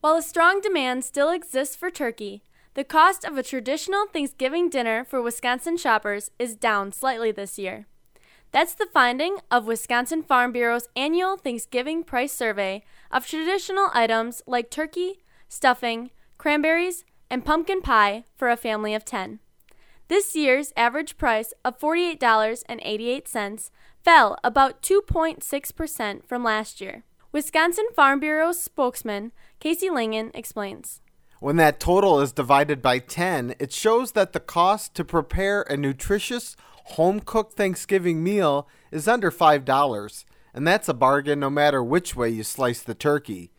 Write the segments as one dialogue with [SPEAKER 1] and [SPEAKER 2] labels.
[SPEAKER 1] While a strong demand still exists for turkey, the cost of a traditional Thanksgiving dinner for Wisconsin shoppers is down slightly this year. That's the finding of Wisconsin Farm Bureau's annual Thanksgiving price survey of traditional items like turkey, stuffing, cranberries, and pumpkin pie for a family of 10. This year's average price of $48.88 fell about 2.6% from last year. Wisconsin Farm Bureau spokesman Casey Langan explains.
[SPEAKER 2] When that total is divided by 10, it shows that the cost to prepare a nutritious, home cooked Thanksgiving meal is under $5, and that's a bargain no matter which way you slice the turkey.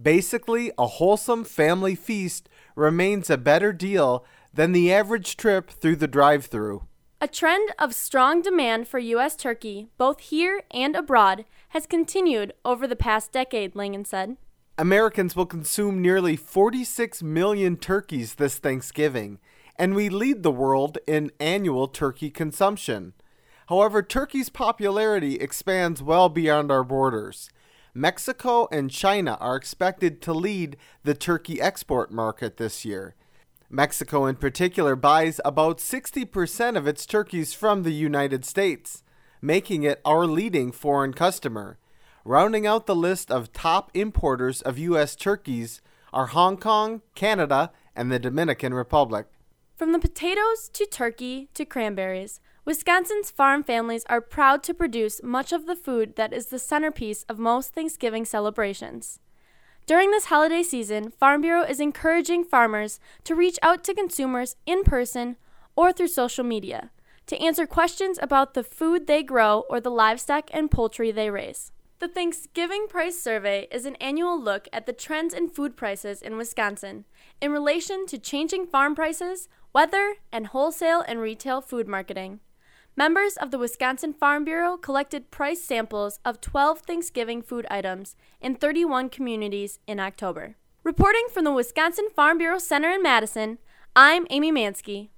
[SPEAKER 2] Basically, a wholesome family feast remains a better deal than the average trip through the drive through.
[SPEAKER 1] A trend of strong demand for U.S. turkey, both here and abroad, has continued over the past decade, Langan said.
[SPEAKER 2] Americans will consume nearly 46 million turkeys this Thanksgiving, and we lead the world in annual turkey consumption. However, turkey's popularity expands well beyond our borders. Mexico and China are expected to lead the turkey export market this year. Mexico, in particular, buys about 60% of its turkeys from the United States, making it our leading foreign customer. Rounding out the list of top importers of U.S. turkeys are Hong Kong, Canada, and the Dominican Republic.
[SPEAKER 1] From the potatoes to turkey to cranberries, Wisconsin's farm families are proud to produce much of the food that is the centerpiece of most Thanksgiving celebrations. During this holiday season, Farm Bureau is encouraging farmers to reach out to consumers in person or through social media to answer questions about the food they grow or the livestock and poultry they raise. The Thanksgiving Price Survey is an annual look at the trends in food prices in Wisconsin in relation to changing farm prices, weather, and wholesale and retail food marketing. Members of the Wisconsin Farm Bureau collected price samples of 12 Thanksgiving food items in 31 communities in October. Reporting from the Wisconsin Farm Bureau Center in Madison, I'm Amy Mansky.